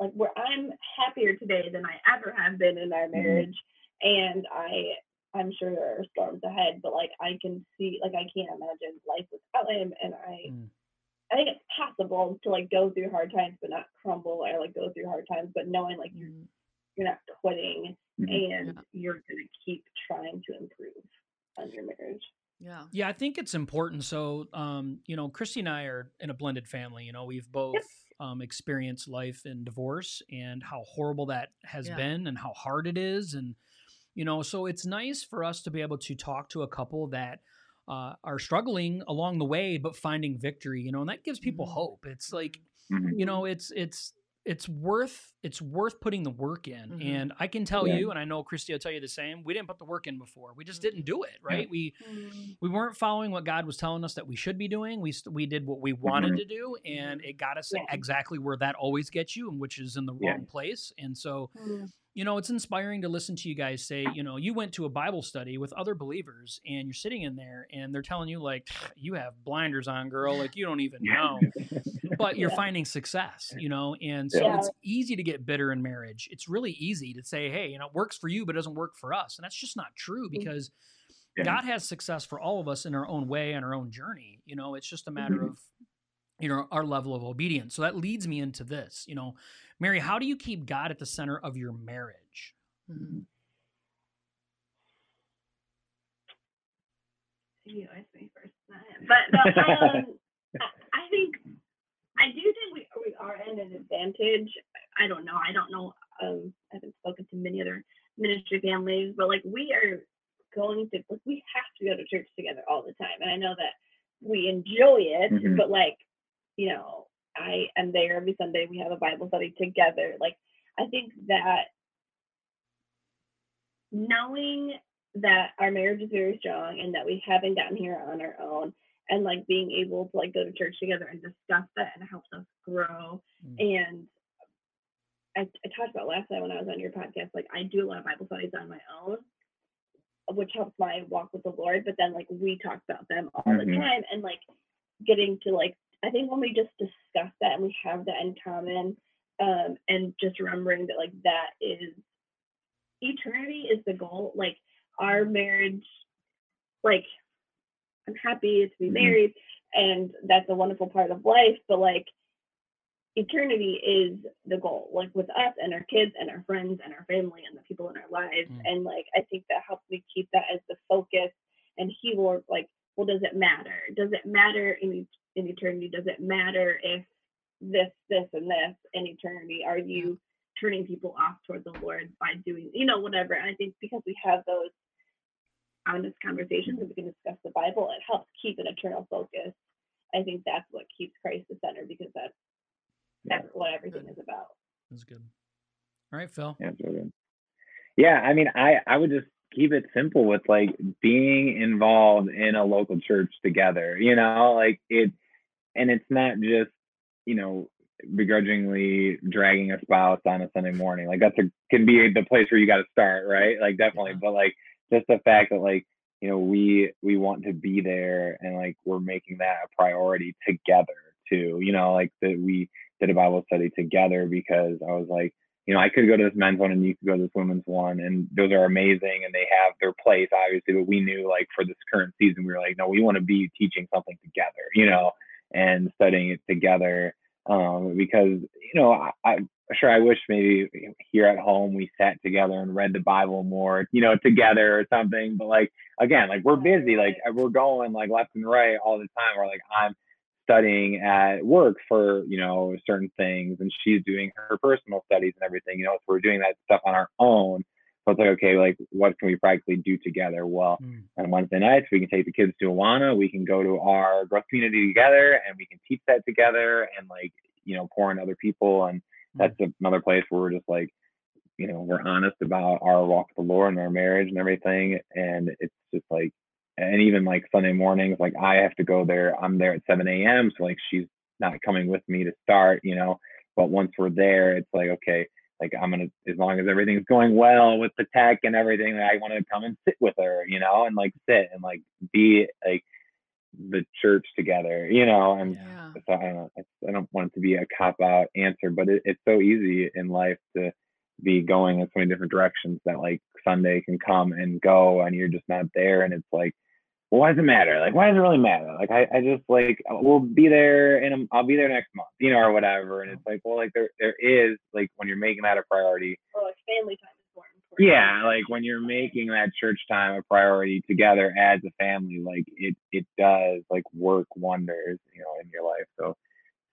like where I'm happier today than I ever have been in our marriage. And I I'm sure there are storms ahead but like I can see like I can't imagine life without him. And I Mm. I think it's possible to like go through hard times but not crumble or like go through hard times but knowing like Mm, you're not quitting Mhm. and you're gonna keep trying to improve on your marriage. Yeah. Yeah, I think it's important. So, um, you know, Christy and I are in a blended family. You know, we've both um, experienced life in divorce and how horrible that has Yeah. been and how hard it is. And, you know, so it's nice for us to be able to talk to a couple that uh, are struggling along the way, but finding victory, you know, and that gives people Mhm. hope. It's like, Mhm. you know it's it's it's worth it's worth putting the work in Mhm. and i can tell Yeah. you and i know christy will tell you the same we didn't put the work in before we just didn't do it right we Mm, we weren't following what god was telling us that we should be doing we we did what we wanted Mhm. to do and it got us Yeah. exactly where that always gets you and which is in the Yeah. wrong place and so you know, it's inspiring to listen to you guys say, you know, you went to a Bible study with other believers and you're sitting in there and they're telling you, like, you have blinders on, girl. Like, you don't even know. But you're Yeah. finding success, you know, and so Yeah. it's easy to get bitter in marriage. It's really easy to say, hey, you know, it works for you, but it doesn't work for us. And that's just not true because Yeah. God has success for all of us in our own way and our own journey. You know, it's just a matter Mhm. of, you know, our level of obedience. So that leads me into this, you know, Mary, how do you keep God at the center of your marriage? Mhm. you asked me first, not him. But no, um, I, I think I do think we we are in an advantage. I don't know. I don't know. Um, I haven't spoken to many other ministry families, but like we are going to like we have to go to church together all the time, and I know that we enjoy it, Mhm. but like you know, I am there every Sunday. We have a Bible study together. Like I think that knowing that our marriage is very strong and that we haven't gotten here on our own and like being able to like go to church together and discuss that and helps us grow Mm. and I, I talked about last time when I was on your podcast, like I do a lot of Bible studies on my own, which helps my walk with the Lord. But then like we talk about them all the Mhm. time and like getting to like I think when we just discuss that and we have that in common, um, and just remembering that like that is eternity is the goal. Like our marriage, like I'm happy to be Mhm. married and that's a wonderful part of life, but like eternity is the goal, like with us and our kids and our friends and our family and the people in our lives. Mm. And like I think that helps me keep that as the focus. And he will like, well, does it matter? Does it matter in in eternity? Does it matter if this, this, and this in eternity? Are you turning people off toward the Lord by doing, you know, whatever? And I think because we have those honest conversations and we can discuss the Bible, it helps keep an eternal focus. I think that's what keeps Christ the center because that's that's what everything is about. That's good. All right, Phil. Absolutely. Yeah, I mean, I I would just keep it simple with like being involved in a local church together. You know, like it, and it's not just you know begrudgingly dragging a spouse on a Sunday morning. Like that's a can be the place where you got to start, right? Like definitely, Yeah. but like just the fact that like you know we we want to be there and like we're making that a priority together too. You know, like that we did a Bible study together because I was like, you know, I could go to this men's one and you could go to this women's one, and those are amazing and they have their place, obviously. But we knew, like, for this current season, we were like, no, we want to be teaching something together, you know, and studying it together. Um, because, you know, I, I sure I wish maybe here at home we sat together and read the Bible more, you know, together or something. But like, again, like we're busy, like we're going like left and right all the time. Or like I'm studying at work for you know certain things and she's doing her personal studies and everything you know so we're doing that stuff on our own so it's like okay like what can we practically do together well mm. on wednesday nights we can take the kids to awana we can go to our growth community together and we can teach that together and like you know pour in other people and mm. that's another place where we're just like you know we're honest about our walk with the lord and our marriage and everything and it's just like and even like Sunday mornings, like I have to go there. I'm there at 7 a.m. So like she's not coming with me to start, you know. But once we're there, it's like okay, like I'm gonna as long as everything's going well with the tech and everything, I want to come and sit with her, you know, and like sit and like be like the church together, you know. And yeah. so I don't I don't want it to be a cop out answer, but it, it's so easy in life to be going in so many different directions that like Sunday can come and go and you're just not there and it's like well, why does it matter? Like, why does it really matter? Like, I, I just like uh, we'll be there and I'll be there next month, you know, or whatever. And it's like, well, like there there is like when you're making that a priority. Or like family time is more important. Yeah, like when you're making that church time a priority together as a family, like it it does like work wonders, you know, in your life. So,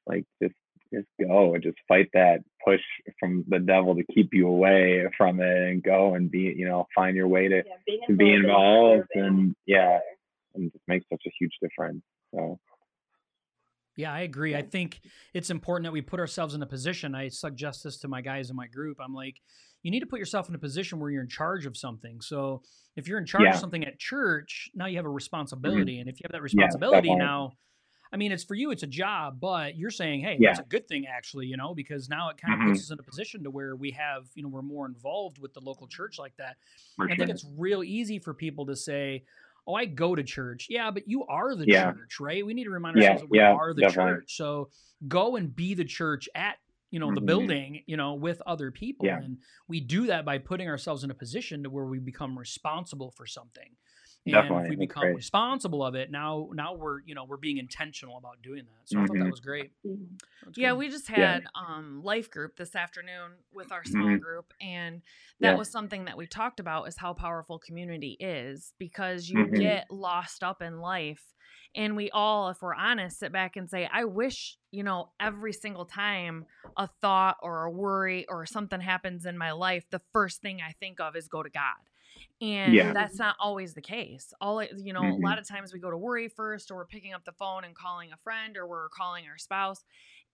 like just just go and just fight that push from the devil to keep you away from it and go and be you know find your way to, yeah, to be involved and yeah and just makes such a huge difference. So. Yeah, I agree. I think it's important that we put ourselves in a position. I suggest this to my guys in my group. I'm like, you need to put yourself in a position where you're in charge of something. So if you're in charge yeah. of something at church, now you have a mm-hmm. responsibility. Mm-hmm. And if you have that responsibility yeah, now, I mean, it's for you, it's a job, but you're saying, hey, yeah. that's a good thing, actually, you know, because now it kind of mm-hmm. puts us in a position to where we have, you know, we're more involved with the local church like that. I think it's real easy for people to say, oh, I go to church. Yeah, but you are the yeah. church, right? We need to remind ourselves yeah, that we yeah, are the definitely. church. So go and be the church at you know mm-hmm. the building you know with other people and we do that by putting ourselves in a position to where we become responsible for something and Definitely. if we become responsible of it, now now we're you know we're being intentional about doing that. So mm-hmm. I thought that mm-hmm. was great. Mm-hmm. yeah, we just had yeah. um, life group this afternoon with our small mm-hmm. group, and that yeah. was something that we talked about is how powerful community is because you mm-hmm. get lost up in life. And we all, if we're honest, sit back and say, I wish, you know, every single time a thought or a worry or something happens in my life, the first thing I think of is go to God and yeah. that's not always the case all you know mm-hmm. a lot of times we go to worry first or we're picking up the phone and calling a friend or we're calling our spouse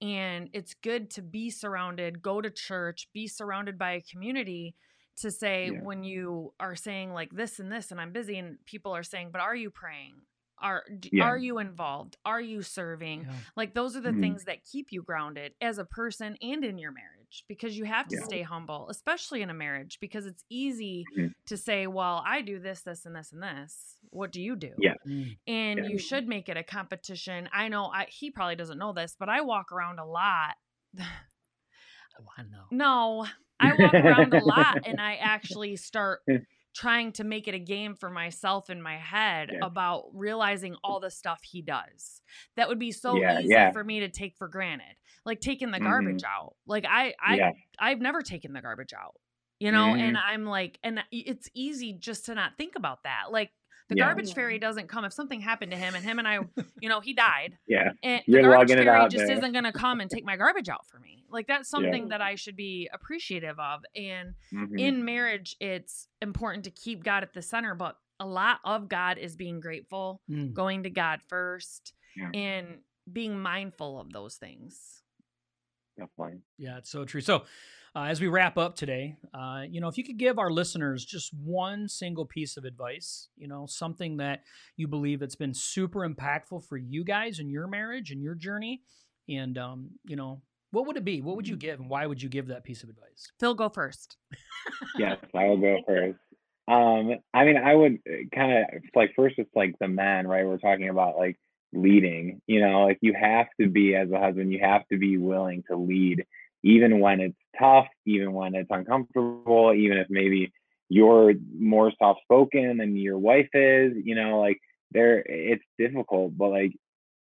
and it's good to be surrounded go to church be surrounded by a community to say yeah. when you are saying like this and this and i'm busy and people are saying but are you praying are yeah. are you involved are you serving like those are the mm-hmm. things that keep you grounded as a person and in your marriage because you have to yeah. stay humble especially in a marriage because it's easy mm-hmm. to say well i do this this and this and this what do you do yeah mm. and you should make it a competition i know I, he probably doesn't know this but i walk around a lot oh i know no I walk around a lot and I actually start trying to make it a game for myself in my head yeah. about realizing all the stuff he does. That would be so yeah, easy yeah. for me to take for granted. Like taking the garbage mm-hmm. out. Like I I I've never taken the garbage out. You know, mm-hmm. and I'm like and it's easy just to not think about that. Like the yeah. garbage fairy doesn't come if something happened to him and him and I, you know, he died. Yeah. And You're the garbage fairy just isn't going to come and take my garbage out for me. Like that's something yeah. that I should be appreciative of. And mm-hmm. in marriage, it's important to keep God at the center, but a lot of God is being grateful, mm. going to God first, yeah. and being mindful of those things. Definitely. Yeah, it's so true. So, uh, as we wrap up today, uh, you know, if you could give our listeners just one single piece of advice, you know, something that you believe that's been super impactful for you guys in your marriage and your journey, and um, you know, what would it be? What would you give, and why would you give that piece of advice? Phil, go first. yes, I will go first. Um, I mean, I would uh, kind of like first, it's like the man, right? We're talking about like leading. You know, like you have to be as a husband, you have to be willing to lead, even when it's tough, even when it's uncomfortable, even if maybe you're more soft spoken than your wife is. You know, like there, it's difficult, but like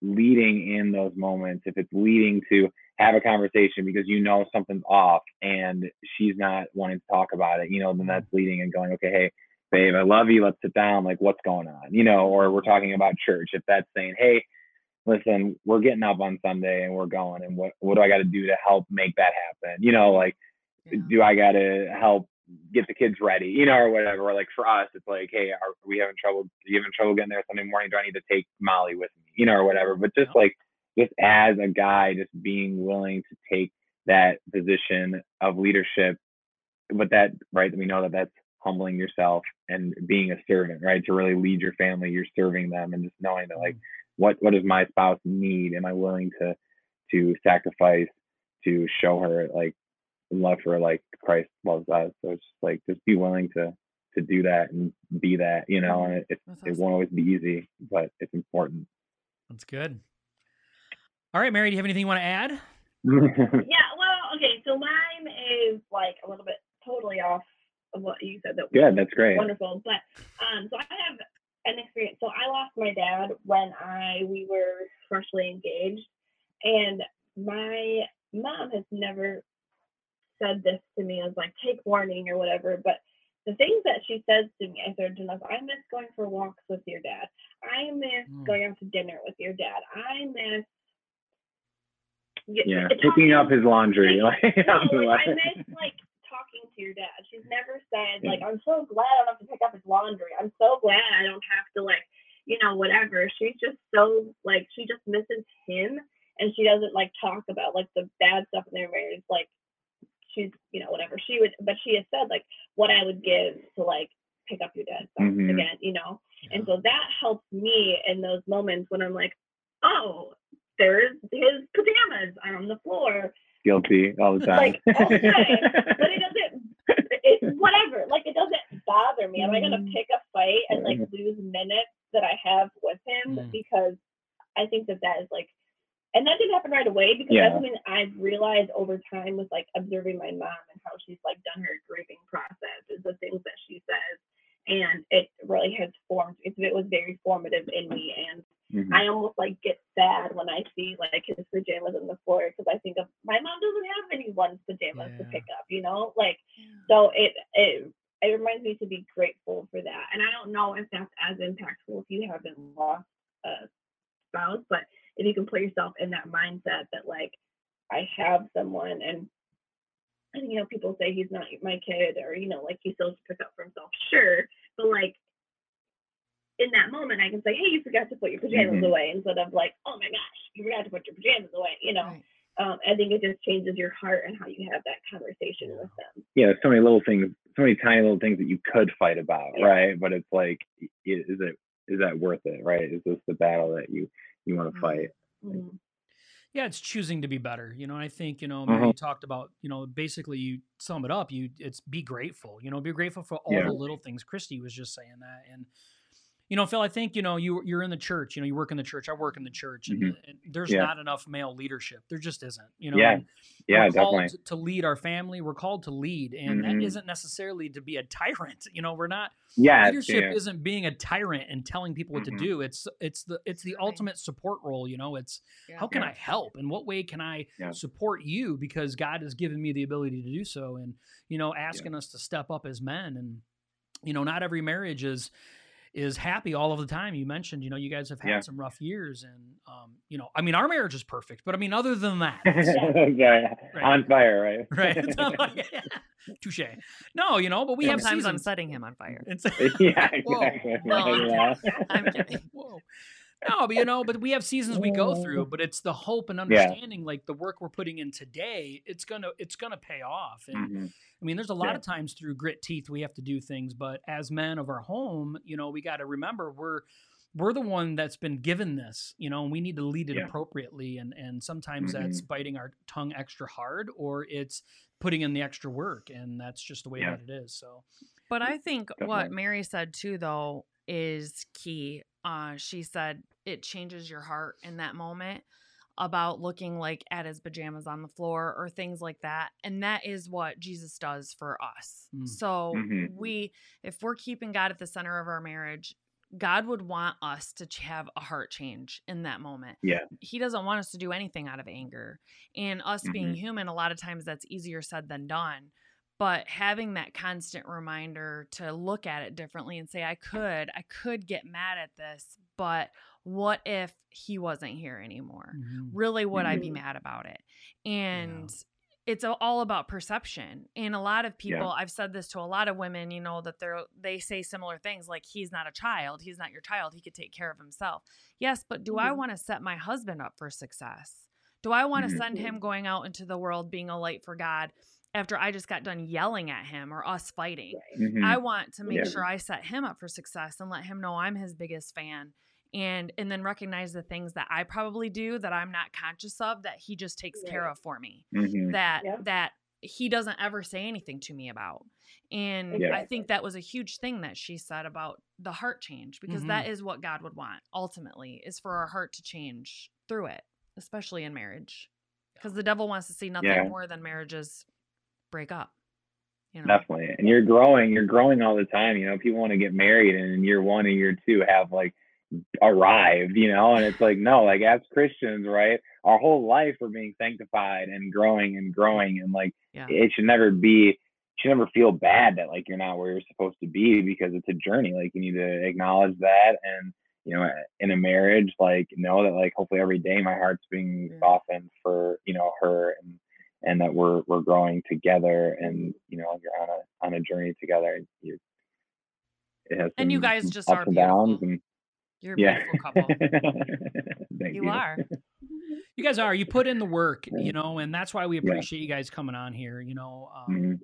leading in those moments, if it's leading to have a conversation because you know something's off and she's not wanting to talk about it, you know, then that's leading and going, okay, hey, babe, I love you. Let's sit down. Like, what's going on? You know, or we're talking about church. If that's saying, hey, listen, we're getting up on Sunday and we're going, and what what do I got to do to help make that happen? You know, like, yeah. do I got to help get the kids ready? You know, or whatever. Or like for us, it's like, hey, are we having trouble? Are you having trouble getting there Sunday morning? Do I need to take Molly with me? You know, or whatever. But just like just as a guy, just being willing to take that position of leadership, but that right, we know that that's humbling yourself and being a servant, right? To really lead your family, you're serving them, and just knowing that like, mm-hmm. what what does my spouse need? Am I willing to to sacrifice to show her like love her like Christ loves us? So it's just like just be willing to to do that and be that, you know. And it it, awesome. it won't always be easy, but it's important. That's good. All right, Mary, do you have anything you want to add? yeah, well, okay, so mine is like a little bit totally off of what you said. That yeah, that's great, wonderful. But um, so I have an experience. So I lost my dad when I we were freshly engaged, and my mom has never said this to me as like take warning or whatever, but the things that she says to me, I said to myself, I miss going for walks with your dad. I miss mm. going out to dinner with your dad. I miss yeah, picking up his laundry. Like, no, like, I miss like talking to your dad. She's never said like, "I'm so glad I don't have to pick up his laundry. I'm so glad I don't have to like, you know, whatever." She's just so like she just misses him, and she doesn't like talk about like the bad stuff in their marriage. Like she's you know whatever she would, but she has said like what I would give to like pick up your dad mm-hmm. again, you know. Yeah. And so that helps me in those moments when I'm like, oh, there's his pajamas on the floor. Guilty all the time. Like all the time. but it doesn't it's whatever. Like it doesn't bother me. Am I gonna mm. pick a fight and like lose minutes that I have with him mm. because I think that that is like and that didn't happen right away because yeah. that's when I've realized over time with like observing my mom and how she's like done her grieving process is the things that she says and it really has formed it, it was very formative in me and Mm-hmm. I almost like get sad when I see like his pajamas on the floor because I think of my mom doesn't have anyone's pajamas yeah. to pick up, you know, like yeah. so it it it reminds me to be grateful for that. And I don't know if that's as impactful if you haven't lost a spouse, but if you can put yourself in that mindset that like I have someone and and you know people say he's not my kid or you know like he still pick up for himself sure but like in that moment, I can say, "Hey, you forgot to put your pajamas mm-hmm. away," instead of like, "Oh my gosh, you forgot to put your pajamas away." You know, right. um, I think it just changes your heart and how you have that conversation with them. Yeah, so many little things, so many tiny little things that you could fight about, yeah. right? But it's like, is it is that worth it, right? Is this the battle that you you want to mm-hmm. fight? Mm-hmm. Yeah, it's choosing to be better. You know, I think you know, Mary mm-hmm. talked about you know, basically you sum it up. You it's be grateful. You know, be grateful for all yeah. the little things. Christy was just saying that, and you know, Phil, I think you know you you're in the church. You know, you work in the church. I work in the church, and, mm-hmm. and there's yeah. not enough male leadership. There just isn't. You know, yeah, yeah, definitely. To lead our family, we're called to lead, and mm-hmm. that isn't necessarily to be a tyrant. You know, we're not. Yeah, leadership yeah. isn't being a tyrant and telling people what mm-hmm. to do. It's it's the it's the ultimate support role. You know, it's yeah. how can I help? In what way can I support you? Because God has given me the ability to do so, and you know, asking us to step up as men, and you know, not every marriage is is happy all of the time. You mentioned, you know, you guys have had yeah. some rough years, and um, you know, I mean, our marriage is perfect, but I mean, other than that, yeah. right. on fire, right? Right. Touche. No, you know, but we Sometimes have seasons. I'm setting him on fire. yeah, exactly. Whoa. No, I'm kidding. Whoa no, but you know, but we have seasons we go through, but it's the hope and understanding, yeah. like the work we're putting in today, it's gonna it's gonna pay off. And mm-hmm. I mean, there's a lot yeah. of times through grit teeth we have to do things, but as men of our home, you know, we got to remember we're we're the one that's been given this, you know, and we need to lead it yeah. appropriately. And and sometimes mm-hmm. that's biting our tongue extra hard, or it's putting in the extra work, and that's just the way that it is. So, but I think Definitely. what Mary said too, though, is key. Uh, she said it changes your heart in that moment about looking like at his pajamas on the floor or things like that. And that is what Jesus does for us. Mm. So Mhm. we, if we're keeping God at the center of our marriage, God would want us to have a heart change in that moment. Yeah. He doesn't want us to do anything out of anger. And us being Mhm. human, a lot of times that's easier said than done. But having that constant reminder to look at it differently and say, I could, I could get mad at this, but what if he wasn't here anymore? Mhm. Really, would I be Mhm. mad about it? And it's all about perception. And a lot of Yeah. people, I've said this to a lot of women, you know, that they're they say similar things like he's not a child, he's not your child, he could take care of himself. Yes, but do I Mhm. want to set my husband up for success? Do I want to Mhm. send him going out into the world being a light for God after I just got done yelling at him or us fighting? Right. Mhm. I want to make Yeah. sure I set him up for success and let him know I'm his biggest fan and and then recognize the things that I probably do that I'm not conscious of that he just takes care of for me Mhm. that Yep. that he doesn't ever say anything to me about and Yeah. I think that was a huge thing that she said about the heart change because Mhm. that is what God would want ultimately is for our heart to change through it especially in marriage because the devil wants to see nothing Yeah. more than marriages break up you know Definitely. And you're growing, you're growing all the time. You know, people want to get married and in year one and year two have like arrived, you know, and it's like, no, like as Christians, right? Our whole life we're being sanctified and growing and growing and like yeah it should never be you should never feel bad that like you're not where you're supposed to be because it's a journey. Like you need to acknowledge that and you know, in a marriage, like know that like hopefully every day my heart's being Yeah. softened for, you know, her and and that we're we're growing together and you know you're on a on a journey together and you it has And you guys just ups are and downs and you're a yeah beautiful couple Thank you are You guys are. You put in the work, you know, and that's why we Yeah. appreciate you guys coming on here. You know, um, Mhm.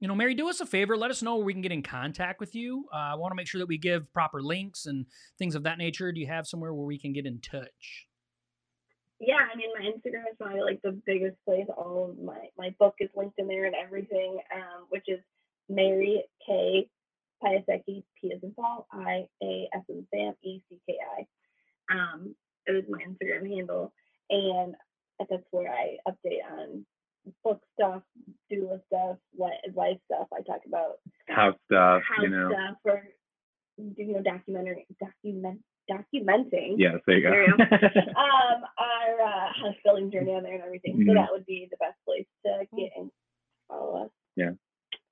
you know, Mary, do us a favor. Let us know where we can get in contact with you. Uh, I want to make sure that we give proper links and things of that nature. Do you have somewhere where we can get in touch? Yeah, I mean, my Instagram is probably like the biggest place. All of my my book is linked in there and everything, um, which is Mary K. Piasecki, P as in Paul, I A S in Sam, E C K I. Um, it was my Instagram handle, and that's where I update on book stuff, doula stuff, li- life stuff. I talk about house stuff house you know stuff or you know documentary document documenting yes there you go There you um our uh, house building journey on there and everything. So Mhm. that would be the best place to get and follow us. Yeah.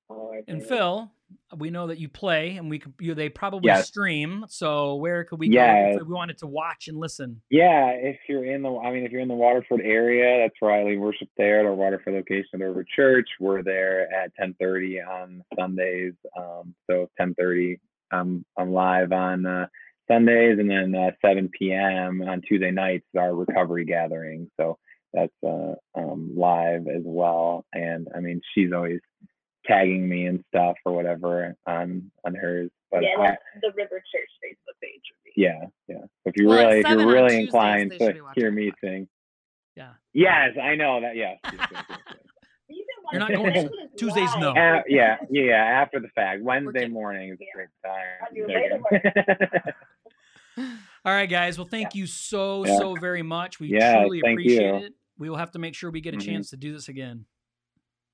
Follow And. Phil, we know that you play, and we could, you, they probably Yes. stream. So where could we go if we wanted to watch and listen? Yeah, if you're in the, I mean, if you're in the Waterford area, that's where I lead worship there at our Waterford location at River Church. We're there at 10:30 on Sundays. Um, so 10:30, um, I'm live on uh, Sundays, and then uh, 7 p.m. on Tuesday nights is our recovery gathering. So that's uh, um, live as well. And I mean, she's always tagging me and stuff or whatever on on hers. But yeah, I, that's the River Church Facebook page. Yeah, yeah. So if you Well, really, if you're really Tuesdays, inclined to should be watching hear me sing, Yeah. yes, I know that. Yes. yes, yes, yes, yes. You can You're not going it to- when it's Tuesdays, no. Uh, yeah, yeah, yeah. After the fact, Wednesday morning is a great time. On your I'm way to joking. All right, guys. Well, thank you so Yeah. so very much. We Yeah, truly thank appreciate you. it. We will have to make sure we get a Mhm. chance to do this again.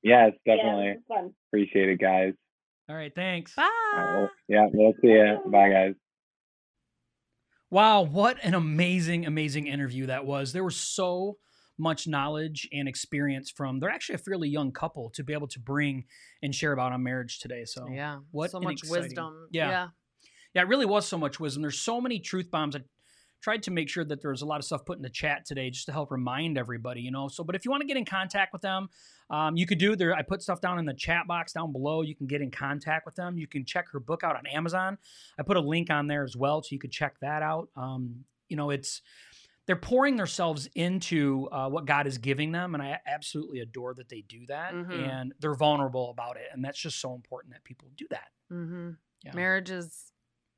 yes, definitely this is fun. appreciate it, guys. All right, thanks. bye All right, well, yeah, we'll see ya. Bye, guys. Wow, what an amazing, amazing interview that was. There were so much knowledge and experience from they're actually a fairly young couple to be able to bring and share about on marriage today. So yeah what so much exciting- wisdom Yeah. yeah Yeah, it really was so much wisdom. There's so many truth bombs. I tried to make sure that there was a lot of stuff put in the chat today just to help remind everybody, you know. So, but if you want to get in contact with them, um, you could do there. I put stuff down in the chat box down below. You can get in contact with them. You can check her book out on Amazon. I put a link on there as well, so you could check that out. Um, you know, it's they're pouring themselves into uh, what God is giving them, and I absolutely adore that they do that. Mhm. And they're vulnerable about it, and that's just so important that people do that. mm-hmm. Yeah. marriage is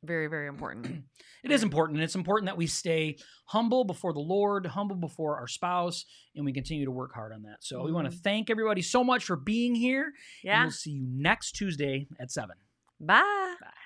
very very important It is important. and It's important that we stay humble before the Lord, humble before our spouse, and we continue to work hard on that. So we want to thank everybody so much for being here. And yeah we'll see you next Tuesday at 7. bye Bye.